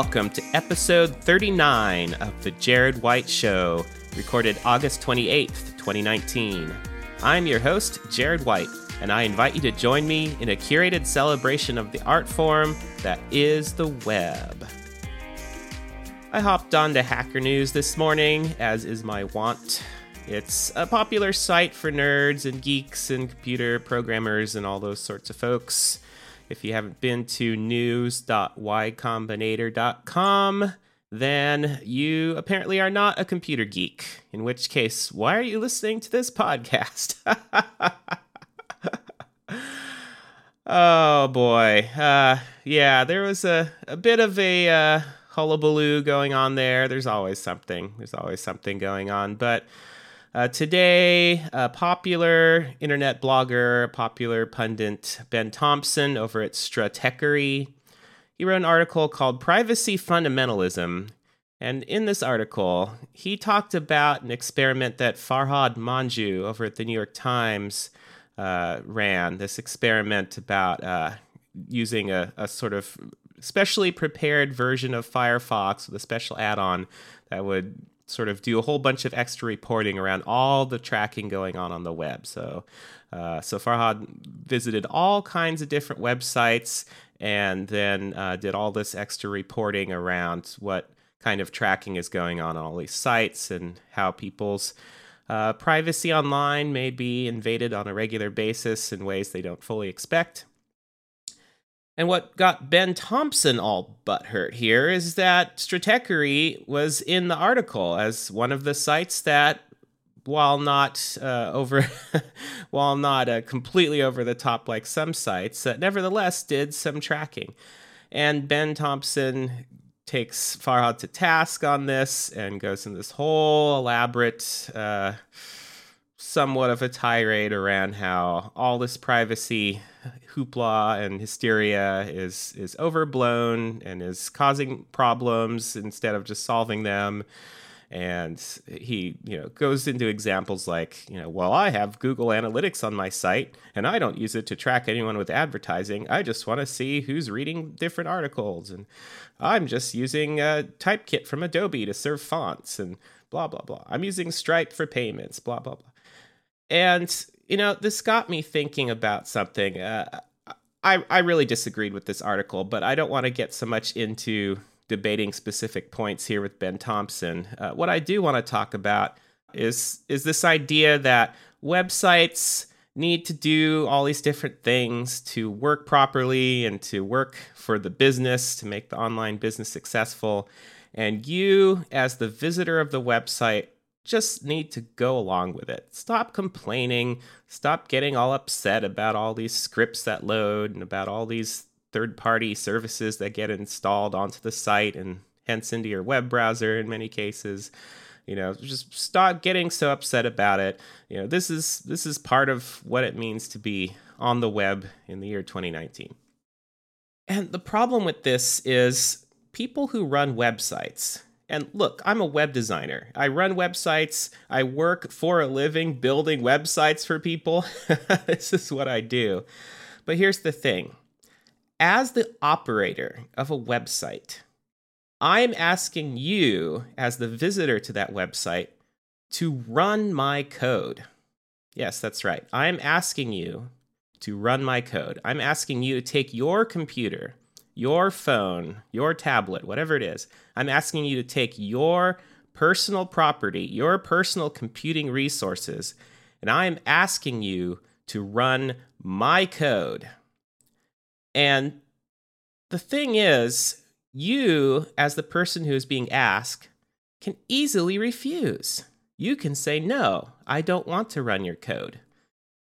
Welcome to episode 39 of The Jared White Show, recorded August 28th, 2019. I'm your host, Jared White, and I invite you to join me in a curated celebration of the art form that is the web. I hopped on to Hacker News this morning, as is my wont. It's a popular site for nerds and geeks and computer programmers and all those sorts of folks. If you haven't been to news.ycombinator.com, then you apparently are not a computer geek. In which case, why are you listening to this podcast? oh boy. Uh, yeah, there was a, a bit of a uh, hullabaloo going on there. There's always something. There's always something going on. But uh, today, a popular internet blogger, popular pundit Ben Thompson over at Stratechery, he wrote an article called Privacy Fundamentalism. And in this article, he talked about an experiment that Farhad Manjoo over at the New York Times uh, ran. This experiment about uh, using a, a sort of specially prepared version of Firefox with a special add on that would sort of do a whole bunch of extra reporting around all the tracking going on on the web. So, uh, so Farhad visited all kinds of different websites and then uh, did all this extra reporting around what kind of tracking is going on on all these sites and how people's uh, privacy online may be invaded on a regular basis in ways they don't fully expect. And what got Ben Thompson all butthurt here is that Stratechery was in the article as one of the sites that, while not uh, over, while not uh, completely over the top like some sites, uh, nevertheless did some tracking. And Ben Thompson takes Farhad to task on this and goes in this whole elaborate uh, somewhat of a tirade around how all this privacy hoopla and hysteria is is overblown and is causing problems instead of just solving them. And he you know goes into examples like you know well i have google analytics on my site and i don't use it to track anyone with advertising. I just want to see who's reading different articles. And i'm just using a typekit from adobe to serve fonts and blah blah blah. I'm using stripe for payments blah blah blah and you know, this got me thinking about something. Uh, I I really disagreed with this article, but I don't want to get so much into debating specific points here with Ben Thompson. Uh, what I do want to talk about is is this idea that websites need to do all these different things to work properly and to work for the business to make the online business successful. And you, as the visitor of the website, just need to go along with it. Stop complaining. Stop getting all upset about all these scripts that load and about all these third party services that get installed onto the site and hence into your web browser in many cases. You know, just stop getting so upset about it. You know, this is this is part of what it means to be on the web in the year 2019. And the problem with this is people who run websites and look, I'm a web designer. I run websites. I work for a living building websites for people. this is what I do. But here's the thing as the operator of a website, I'm asking you, as the visitor to that website, to run my code. Yes, that's right. I'm asking you to run my code. I'm asking you to take your computer your phone, your tablet, whatever it is, I'm asking you to take your personal property, your personal computing resources, and I'm asking you to run my code. And the thing is, you, as the person who is being asked, can easily refuse. You can say, no, I don't want to run your code.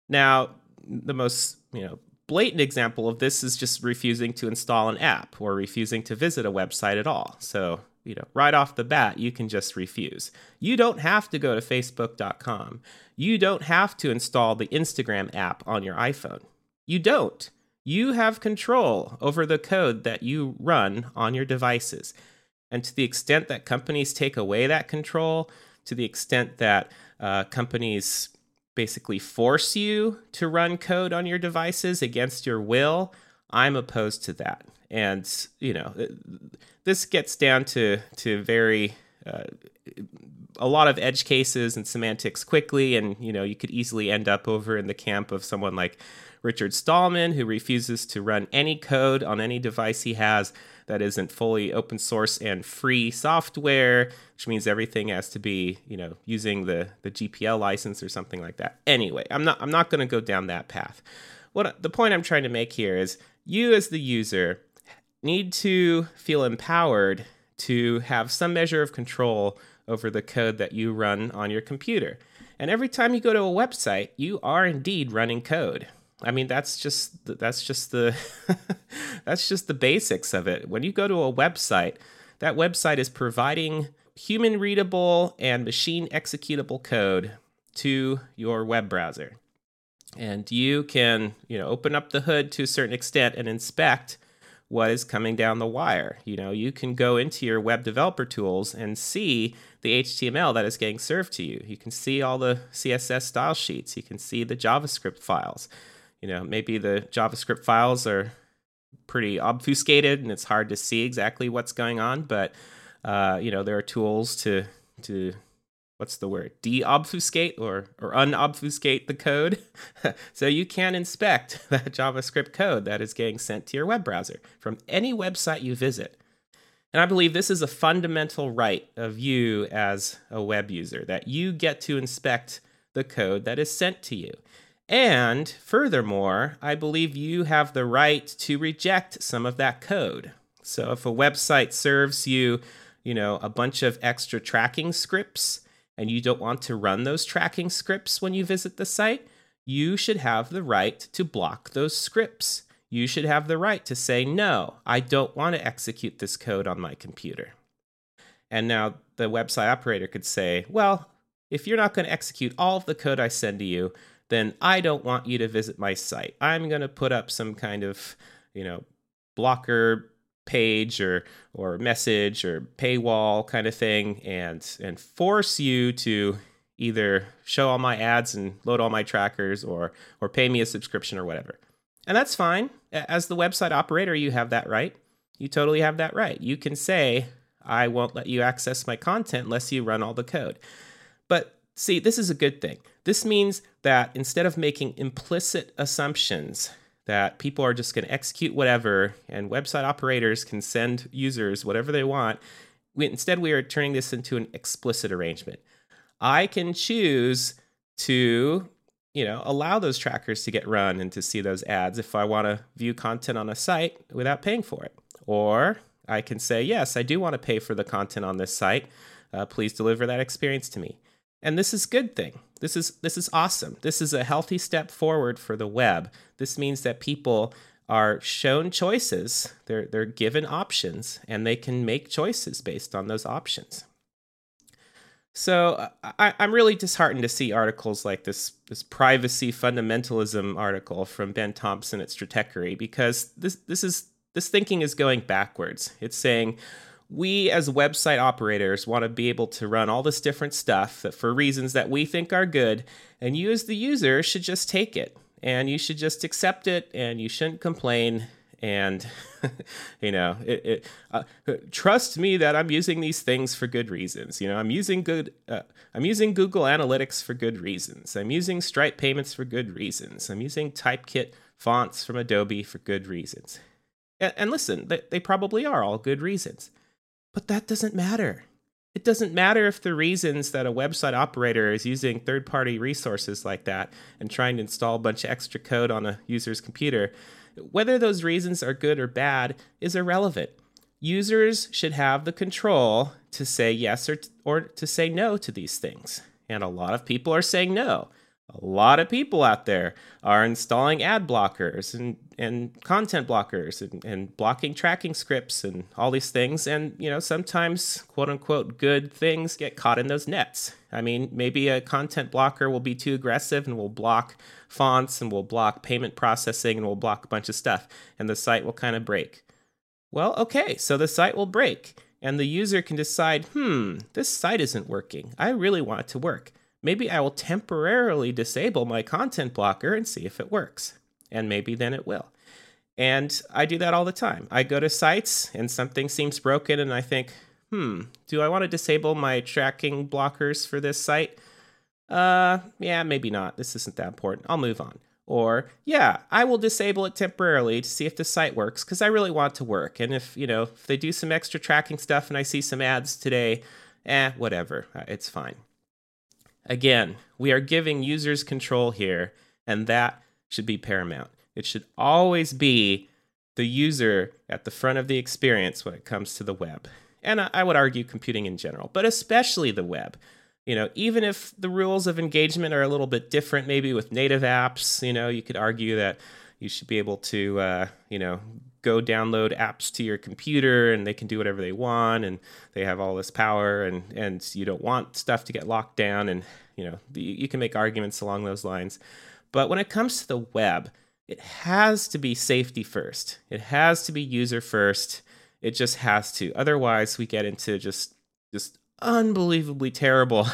Now, the most you know blatant example of this is just refusing to install an app or refusing to visit a website at all. So, you know, right off the bat, you can just refuse. You don't have to go to facebook.com. You don't have to install the Instagram app on your iPhone. You don't. You have control over the code that you run on your devices. And to the extent that companies take away that control, to the extent that uh, companies basically force you to run code on your devices against your will, I'm opposed to that. And, you know, this gets down to, to very, uh, a lot of edge cases and semantics quickly. And, you know, you could easily end up over in the camp of someone like Richard Stallman, who refuses to run any code on any device he has that isn't fully open source and free software, which means everything has to be, you know, using the, the GPL license or something like that. Anyway, I'm not I'm not going to go down that path. What the point I'm trying to make here is you as the user need to feel empowered to have some measure of control over the code that you run on your computer. And every time you go to a website, you are indeed running code. I mean, that's just that's just the that's just the basics of it. When you go to a website, that website is providing human readable and machine executable code to your web browser. And you can, you know, open up the hood to a certain extent and inspect what is coming down the wire. You know, you can go into your web developer tools and see the HTML that is getting served to you. You can see all the CSS style sheets. You can see the JavaScript files. You know, maybe the JavaScript files are pretty obfuscated and it's hard to see exactly what's going on, but uh, you know, there are tools to to what's the word? De-obfuscate or or unobfuscate the code. So you can inspect that javascript code that is getting sent to your web browser from any website you visit. And i believe this is a fundamental right of you as a web user that you get to inspect the code that is sent to you and furthermore i believe you have the right to reject some of that code so if a website serves you you know a bunch of extra tracking scripts and you don't want to run those tracking scripts when you visit the site, you should have the right to block those scripts. You should have the right to say, no, I don't want to execute this code on my computer. And now the website operator could say, well, if you're not going to execute all of the code I send to you, then I don't want you to visit my site. I'm going to put up some kind of, you know, blocker page or or message or paywall kind of thing and and force you to either show all my ads and load all my trackers or or pay me a subscription or whatever. And that's fine. As the website operator, you have that right. You totally have that right. You can say, I won't let you access my content unless you run all the code. But see, this is a good thing. This means that instead of making implicit assumptions that people are just going to execute whatever and website operators can send users whatever they want. We, instead, we are turning this into an explicit arrangement. I can choose to you know allow those trackers to get run and to see those ads if I want to view content on a site without paying for it. Or I can say, yes, I do want to pay for the content on this site. Uh, please deliver that experience to me. And this is good thing. This is this is awesome. This is a healthy step forward for the web. This means that people are shown choices. They're they're given options and they can make choices based on those options. So I, am really disheartened to see articles like this this privacy fundamentalism article from Ben Thompson at Stratechery because this this is this thinking is going backwards. It's saying we as website operators want to be able to run all this different stuff for reasons that we think are good and you as the user should just take it and you should just accept it and you shouldn't complain and you know it, it uh, trust me that i'm using these things for good reasons. You know i'm using good uh, i'm using google analytics for good reasons. I'm using stripe payments for good reasons. I'm using typekit fonts from adobe for good reasons. And, and listen they, they probably are all good reasons but that doesn't matter. It doesn't matter if the reasons that a website operator is using third party resources like that and trying to install a bunch of extra code on a user's computer, whether those reasons are good or bad is irrelevant. Users should have the control to say yes or, or to say no to these things. And a lot of people are saying no a lot of people out there are installing ad blockers and, and content blockers and, and blocking tracking scripts and all these things. And, you know, sometimes quote unquote good things get caught in those nets. I mean, maybe a content blocker will be too aggressive and will block fonts and will block payment processing and will block a bunch of stuff, and the site will kind of break. Well, okay, so the site will break, and the user can decide, hmm, this site isn't working. I really want it to work maybe I will temporarily disable my content blocker and see if it works. And maybe then it will. And I do that all the time. I go to sites and something seems broken, and I think, hmm, do I want to disable my tracking blockers for this site? Uh, yeah, maybe not. This isn't that important. I'll move on. Or, yeah, I will disable it temporarily to see if the site works because I really want to work. And if, you know, if they do some extra tracking stuff and I see some ads today, eh, whatever. Uh, it's fine. Again, we are giving users control here, and that should be paramount. It should always be the user at the front of the experience when it comes to the web. And I would argue computing in general, but especially the web you know, even if the rules of engagement are a little bit different, maybe with native apps, you know, you could argue that you should be able to, uh, you know, go download apps to your computer and they can do whatever they want and they have all this power and and you don't want stuff to get locked down and you know you can make arguments along those lines. But when it comes to the web it has to be safety first. It has to be user first. It just has to. Otherwise we get into just just unbelievably terrible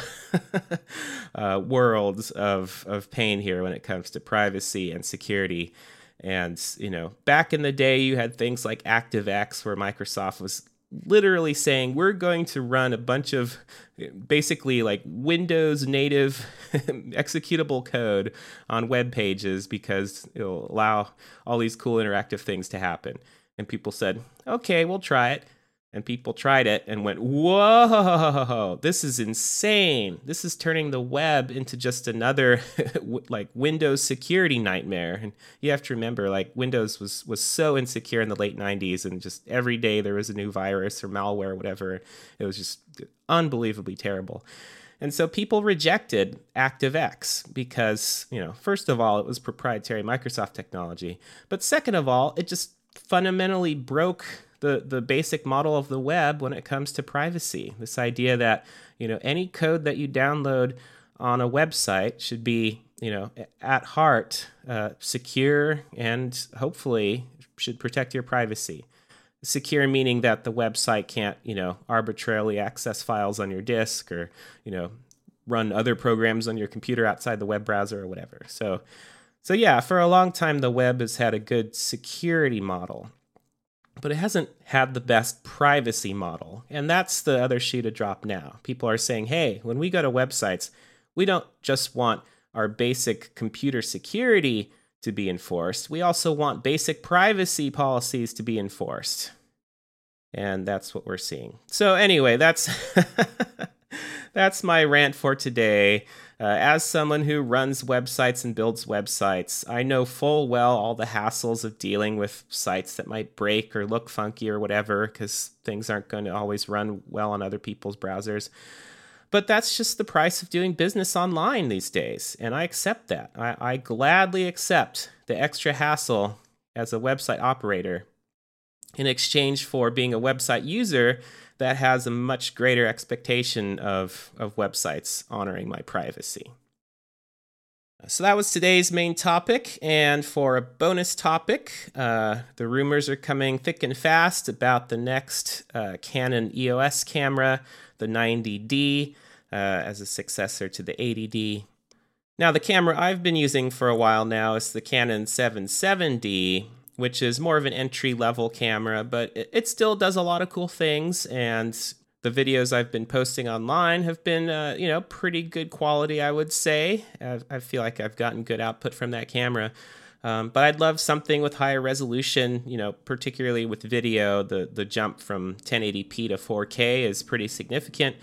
uh, worlds of of pain here when it comes to privacy and security. And you know, back in the day, you had things like ActiveX, where Microsoft was literally saying we're going to run a bunch of basically like Windows native executable code on web pages because it'll allow all these cool interactive things to happen. And people said, okay, we'll try it and people tried it and went, "Whoa, this is insane! This is turning the web into just another like Windows security nightmare." And you have to remember, like Windows was was so insecure in the late '90s, and just every day there was a new virus or malware, or whatever. It was just unbelievably terrible. And so people rejected ActiveX because, you know, first of all, it was proprietary Microsoft technology, but second of all, it just fundamentally broke the the basic model of the web when it comes to privacy. This idea that you know any code that you download on a website should be you know at heart uh, secure and hopefully should protect your privacy. Secure meaning that the website can't you know arbitrarily access files on your disk or you know run other programs on your computer outside the web browser or whatever. So so yeah, for a long time the web has had a good security model but it hasn't had the best privacy model. And that's the other shoe to drop now. People are saying, hey, when we go to websites, we don't just want our basic computer security to be enforced, we also want basic privacy policies to be enforced. And that's what we're seeing. So, anyway, that's. that's my rant for today. Uh, as someone who runs websites and builds websites, I know full well all the hassles of dealing with sites that might break or look funky or whatever, because things aren't going to always run well on other people's browsers. But that's just the price of doing business online these days, and I accept that. I, I gladly accept the extra hassle as a website operator in exchange for being a website user that has a much greater expectation of, of websites honoring my privacy. So that was today's main topic. And for a bonus topic, uh, the rumors are coming thick and fast about the next uh, Canon EOS camera, the 90D, uh, as a successor to the 80D. Now, the camera I've been using for a while now is the Canon 77D, which is more of an entry level camera, but it, it, still does a lot of cool things. And the videos I've been posting online have been, uh, you know, pretty good quality, I would say. I, I, feel like I've gotten good output from that camera. Um, but I'd love something with higher resolution, you know, particularly with video. The the jump from 1080p to 4K is pretty significant.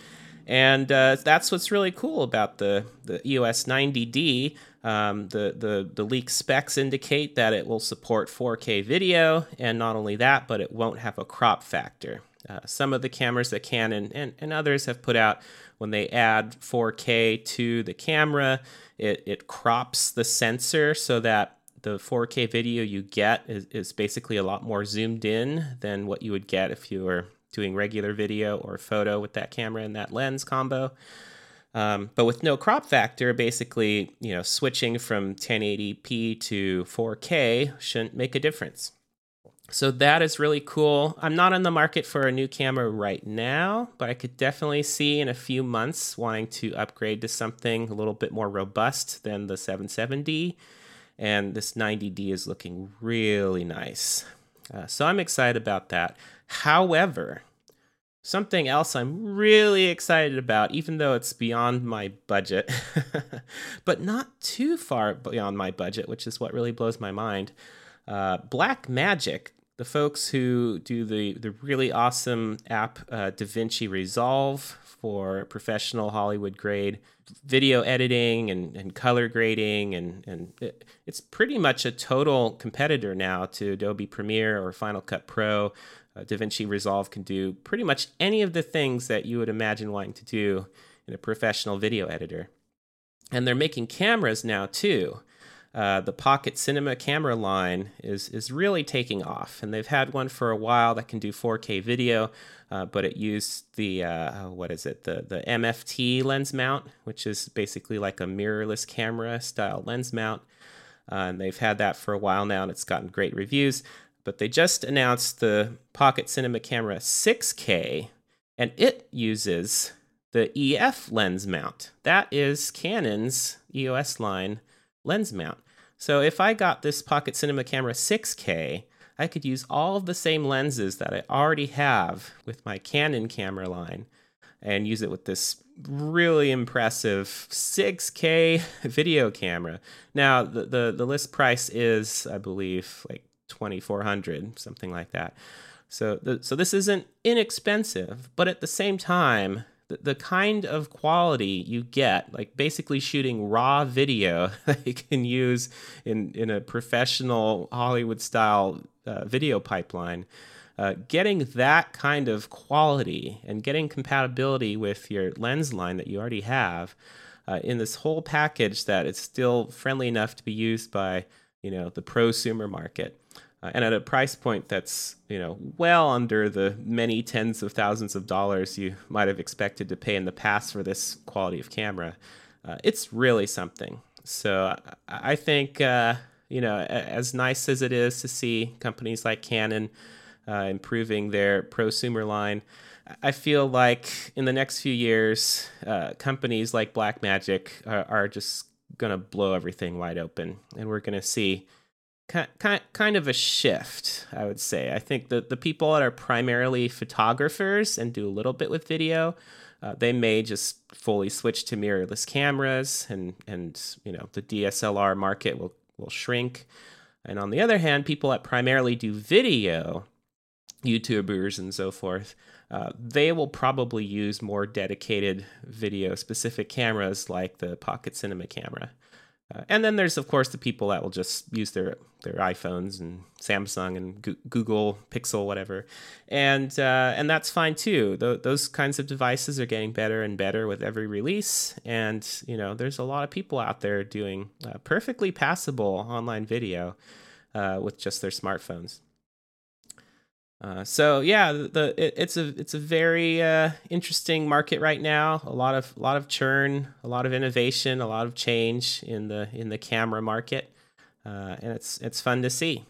And uh, that's what's really cool about the, the EOS 90D. Um, the, the, the leak specs indicate that it will support 4K video, and not only that, but it won't have a crop factor. Uh, some of the cameras that Canon and, and others have put out, when they add 4K to the camera, it, it crops the sensor so that the 4K video you get is, is basically a lot more zoomed in than what you would get if you were doing regular video or photo with that camera and that lens combo. Um, but with no crop factor, basically, you know, switching from 1080p to 4K shouldn't make a difference. So that is really cool. I'm not on the market for a new camera right now, but I could definitely see in a few months wanting to upgrade to something a little bit more robust than the 77D. and this 90D is looking really nice. Uh, so I'm excited about that. However, something else I'm really excited about, even though it's beyond my budget, but not too far beyond my budget, which is what really blows my mind. Uh, Blackmagic, the folks who do the, the really awesome app uh, DaVinci Resolve for professional Hollywood grade video editing and, and color grading and, and it, it's pretty much a total competitor now to Adobe Premiere or Final Cut Pro. Uh, DaVinci Resolve can do pretty much any of the things that you would imagine wanting to do in a professional video editor. And they're making cameras now too. Uh, the Pocket Cinema camera line is is really taking off, and they've had one for a while that can do 4K video, uh, but it used the uh, what is it the the MFT lens mount, which is basically like a mirrorless camera style lens mount, uh, and they've had that for a while now, and it's gotten great reviews. But they just announced the Pocket Cinema Camera 6K, and it uses the EF lens mount. That is Canon's EOS line lens mount. So if I got this Pocket Cinema Camera 6K, I could use all of the same lenses that I already have with my Canon camera line and use it with this really impressive 6K video camera. Now, the, the, the list price is, I believe, like 2400 something like that. So, the, so this isn't inexpensive, but at the same time, the, the kind of quality you get, like basically shooting raw video that you can use in, in a professional Hollywood style uh, video pipeline, uh, getting that kind of quality and getting compatibility with your lens line that you already have uh, in this whole package that is still friendly enough to be used by you know the prosumer market uh, and at a price point that's you know well under the many tens of thousands of dollars you might have expected to pay in the past for this quality of camera uh, it's really something. So i think uh, you know as nice as it is to see companies like canon uh, improving their prosumer line i feel like in the next few years uh, companies like blackmagic are, are just going to blow everything wide open. And we're going to see kind kind of a shift, I would say. I think that the people that are primarily photographers and do a little bit with video, uh, they may just fully switch to mirrorless cameras, and and you know the DSLR market will will shrink. And on the other hand, people that primarily do video, YouTubers and so forth, uh, they will probably use more dedicated video specific cameras like the Pocket Cinema camera. Uh, and then there's of course the people that will just use their their iPhones and Samsung and Go- Google Pixel whatever, and uh, and that's fine too. Th- those kinds of devices are getting better and better with every release, and you know there's a lot of people out there doing uh, perfectly passable online video uh, with just their smartphones. Uh, so yeah, the it, it's a it's a very uh, interesting market right now. A lot of a lot of churn, a lot of innovation, a lot of change in the in the camera market, uh, and it's it's fun to see.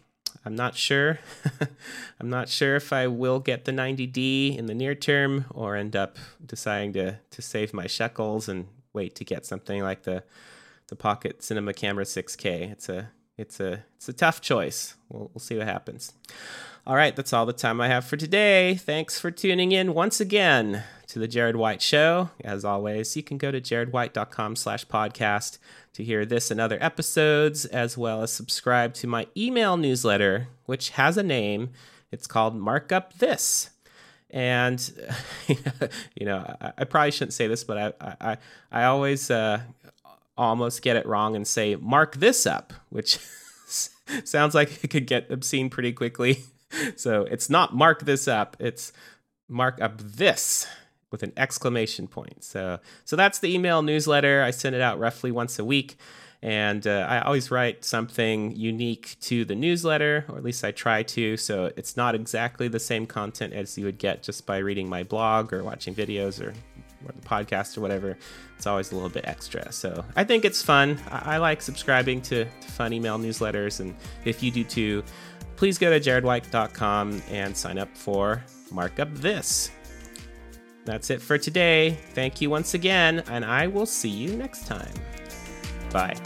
I'm not sure. I'm not sure if I will get the 90D in the near term or end up deciding to to save my shekels and wait to get something like the the Pocket Cinema Camera 6K. It's a it's a it's a tough choice. We'll we'll see what happens. All right, that's all the time I have for today. Thanks for tuning in once again to the Jared White Show. As always, you can go to jaredwhite.com slash podcast to hear this and other episodes, as well as subscribe to my email newsletter, which has a name. It's called Markup This. And, you know, I, I, probably shouldn't say this, but I, I, I always uh, almost get it wrong and say, mark this up, which sounds like it could get obscene pretty quickly. so it's not mark this up, it's mark up this with an exclamation point. So so that's the email newsletter. I send it out roughly once a week. And uh, I always write something unique to the newsletter, or at least I try to. So it's not exactly the same content as you would get just by reading my blog or watching videos or, or the podcast or whatever. It's always a little bit extra. So I think it's fun. I, I like subscribing to, to fun email newsletters. And if you do too, please go to jaredwhite.com and sign up for Markup This. That's it for today. Thank you once again, and I will see you next time. Bye.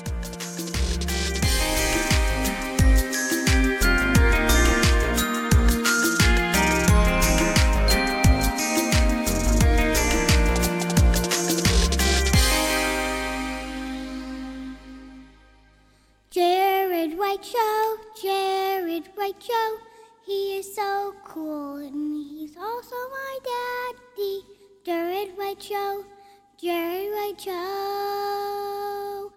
Is so cool, and he's also my daddy. Jared White Joe, Jared White Joe.